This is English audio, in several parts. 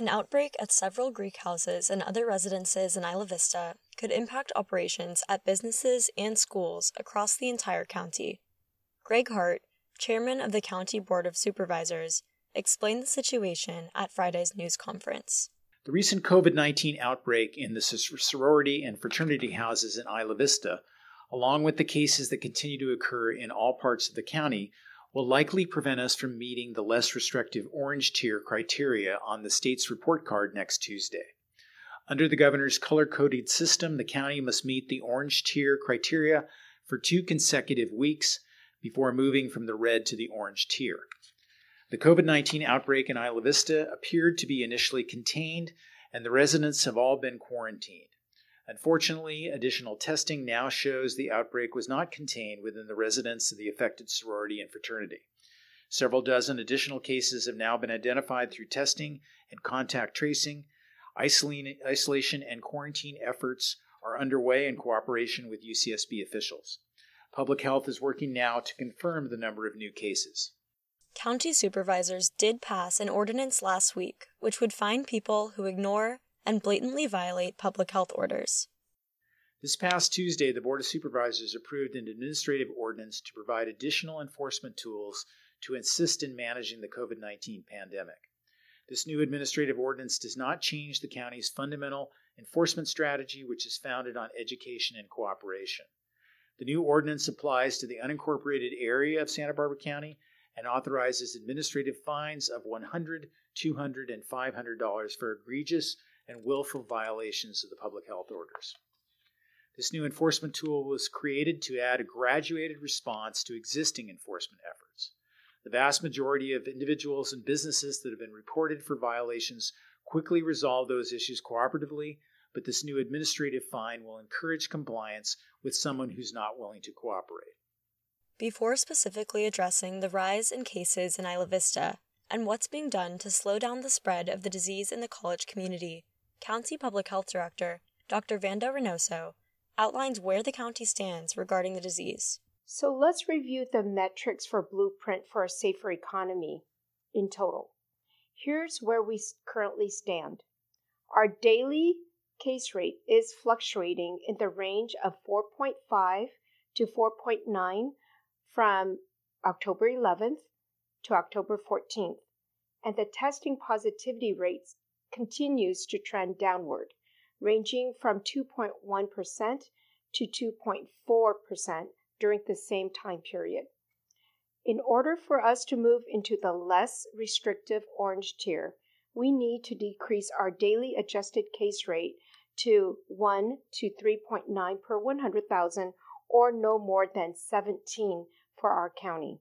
An outbreak at several Greek houses and other residences in Isla Vista could impact operations at businesses and schools across the entire county. Gregg Hart, chairman of the County Board of Supervisors, explained the situation at Friday's news conference. The recent COVID 19 outbreak in the sorority and fraternity houses in Isla Vista, along with the cases that continue to occur in all parts of the county, will likely prevent us from meeting the less restrictive orange tier criteria on the state's report card next Tuesday. Under the governor's color coded system, the county must meet the orange tier criteria for two consecutive weeks before moving from the red to the orange tier. The COVID 19 outbreak in Isla Vista appeared to be initially contained, and the residents have all been quarantined. Unfortunately, additional testing now shows the outbreak was not contained within the residents of the affected sorority and fraternity. Several dozen additional cases have now been identified through testing and contact tracing. Isolation and quarantine efforts are underway in cooperation with UCSB officials. Public Health is working now to confirm the number of new cases. County supervisors did pass an ordinance last week which would fine people who ignore and blatantly violate public health orders. This past Tuesday, the Board of Supervisors approved an administrative ordinance to provide additional enforcement tools to assist in managing the COVID 19 pandemic. This new administrative ordinance does not change the county's fundamental enforcement strategy, which is founded on education and cooperation. The new ordinance applies to the unincorporated area of Santa Barbara County and authorizes administrative fines of $100, $200, and $500 for egregious and willful violations of the public health orders. This new enforcement tool was created to add a graduated response to existing enforcement efforts. The vast majority of individuals and businesses that have been reported for violations quickly resolve those issues cooperatively but this new administrative fine will encourage compliance with someone who's not willing to cooperate. Before specifically addressing the rise in cases in Isla Vista and what's being done to slow down the spread of the disease in the college community, County Public Health Director Dr. Van Do-Reynoso outlines where the county stands regarding the disease. So let's review the metrics for Blueprint for a Safer Economy in total. Here's where we currently stand. Our daily case rate is fluctuating in the range of 4.5 to 4.9 from October 11th to October 14th, and the testing positivity rates continues to trend downward, ranging from 2.1% to 2.4% during the same time period. In order for us to move into the less restrictive orange tier, we need to decrease our daily adjusted case rate to 1 to 3.9 per 100,000 or no more than 17 for our county.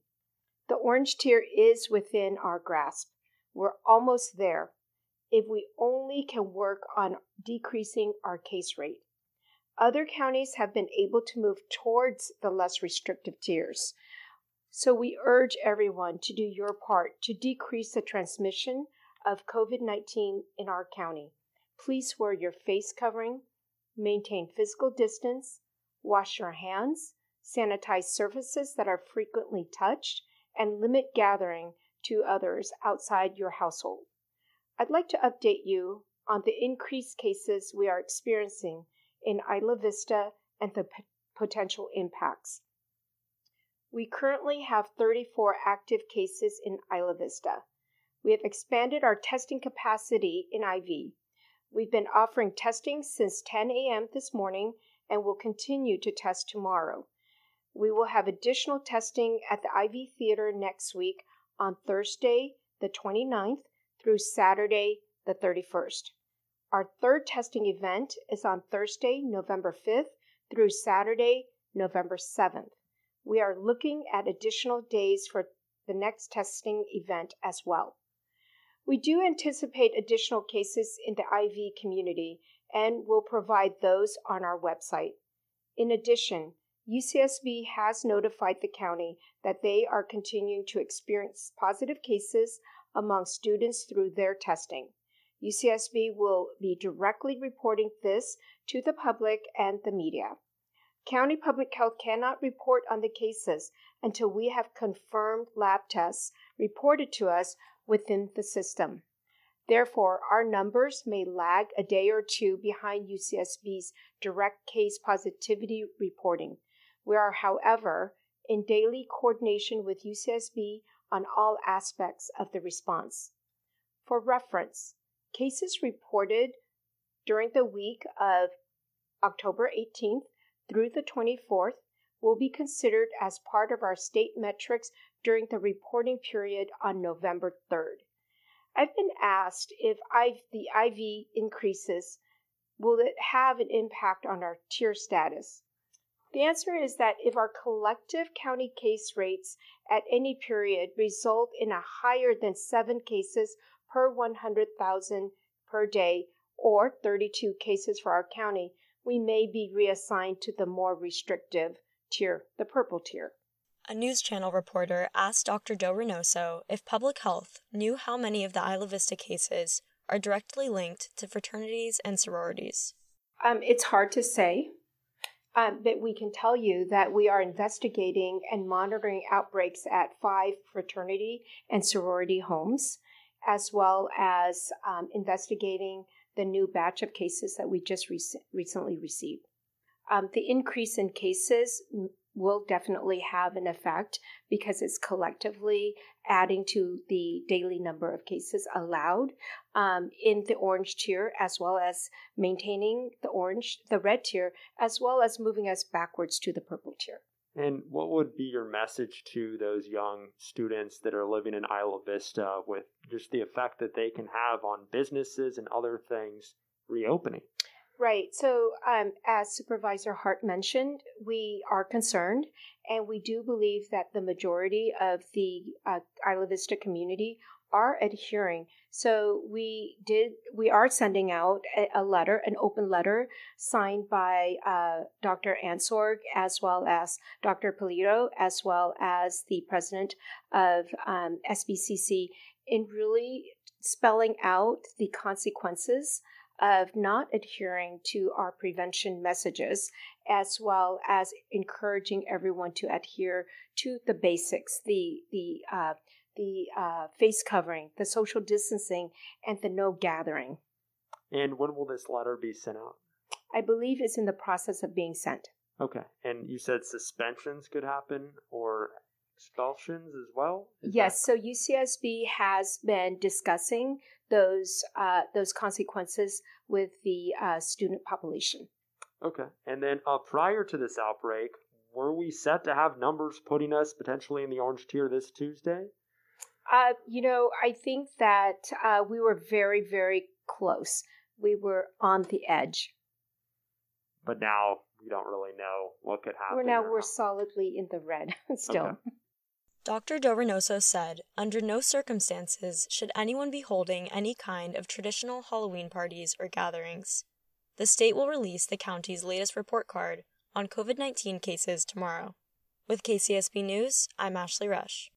The orange tier is within our grasp. We're almost there if we only can work on decreasing our case rate. Other counties have been able to move towards the less restrictive tiers. So we urge everyone to do your part to decrease the transmission of COVID 19 in our county. Please wear your face covering, maintain physical distance, wash your hands, sanitize surfaces that are frequently touched, and limit gathering to others outside your household. I'd like to update you on the increased cases we are experiencing in Isla Vista and the p- potential impacts. We currently have 34 active cases in Isla Vista. We have expanded our testing capacity in IV We've been offering testing since 10 a.m. this morning and will continue to test tomorrow. We will have additional testing at the IV Theater next week on Thursday, the 29th through Saturday, the 31st. Our third testing event is on Thursday, November 5th through Saturday, November 7th. We are looking at additional days for the next testing event as well. We do anticipate additional cases in the IV community and will provide those on our website. In addition, UCSB has notified the county that they are continuing to experience positive cases among students through their testing. UCSB will be directly reporting this to the public and the media. County Public Health cannot report on the cases until we have confirmed lab tests reported to us within the system. Therefore, our numbers may lag a day or two behind UCSB's direct case positivity reporting. We are, however, in daily coordination with UCSB on all aspects of the response. For reference, cases reported during the week of October 18th through the 24th will be considered as part of our state metrics during the reporting period on November 3rd. I've been asked if I, the IV increases, will it have an impact on our tier status? The answer is that if our collective county case rates at any period result in a higher than seven cases per 100,000 per day, or 32 cases for our county, we may be reassigned to the more restrictive tier, the purple tier. A news channel reporter asked Dr. Do Reynoso if public health knew how many of the Isla Vista cases are directly linked to fraternities and sororities. Um, it's hard to say, um, but we can tell you that we are investigating and monitoring outbreaks at five fraternity and sorority homes, as well as um, investigating the new batch of cases that we just rec- recently received. Um, the increase in cases will definitely have an effect because it's collectively adding to the daily number of cases allowed um, in the orange tier, as well as maintaining the orange, the red tier, as well as moving us backwards to the purple tier. And what would be your message to those young students that are living in Isla Vista with just the effect that they can have on businesses and other things reopening? Right. So, um, as Supervisor Hart mentioned, we are concerned, and we do believe that the majority of the uh, Isla Vista community are adhering. So we did. We are sending out a, letter, an open letter signed by uh, Dr. Ansorg as well as Dr. Polito, as well as the president of um, SBCC, in really spelling out the consequences of not adhering to our prevention messages, as well as encouraging everyone to adhere to the basics, the the uh, the uh, face covering, the social distancing, and the no gathering. And when will this letter be sent out? I believe it's in the process of being sent. Okay. And you said suspensions could happen or expulsions as well? Is yes. That... So UCSB has been discussing those uh, those consequences with the uh, student population. Okay, and then uh, prior to this outbreak, were we set to have numbers putting us potentially in the orange tier this Tuesday? Uh, you know, I think that uh, we were very, very close. We were on the edge. But now we don't really know what could happen. We're now we're solidly in the red still. Okay. Dr. Do Reynoso said, under no circumstances should anyone be holding any kind of traditional Halloween parties or gatherings. The state will release the county's latest report card on COVID 19 cases tomorrow. With KCSB News, I'm Ashley Rush.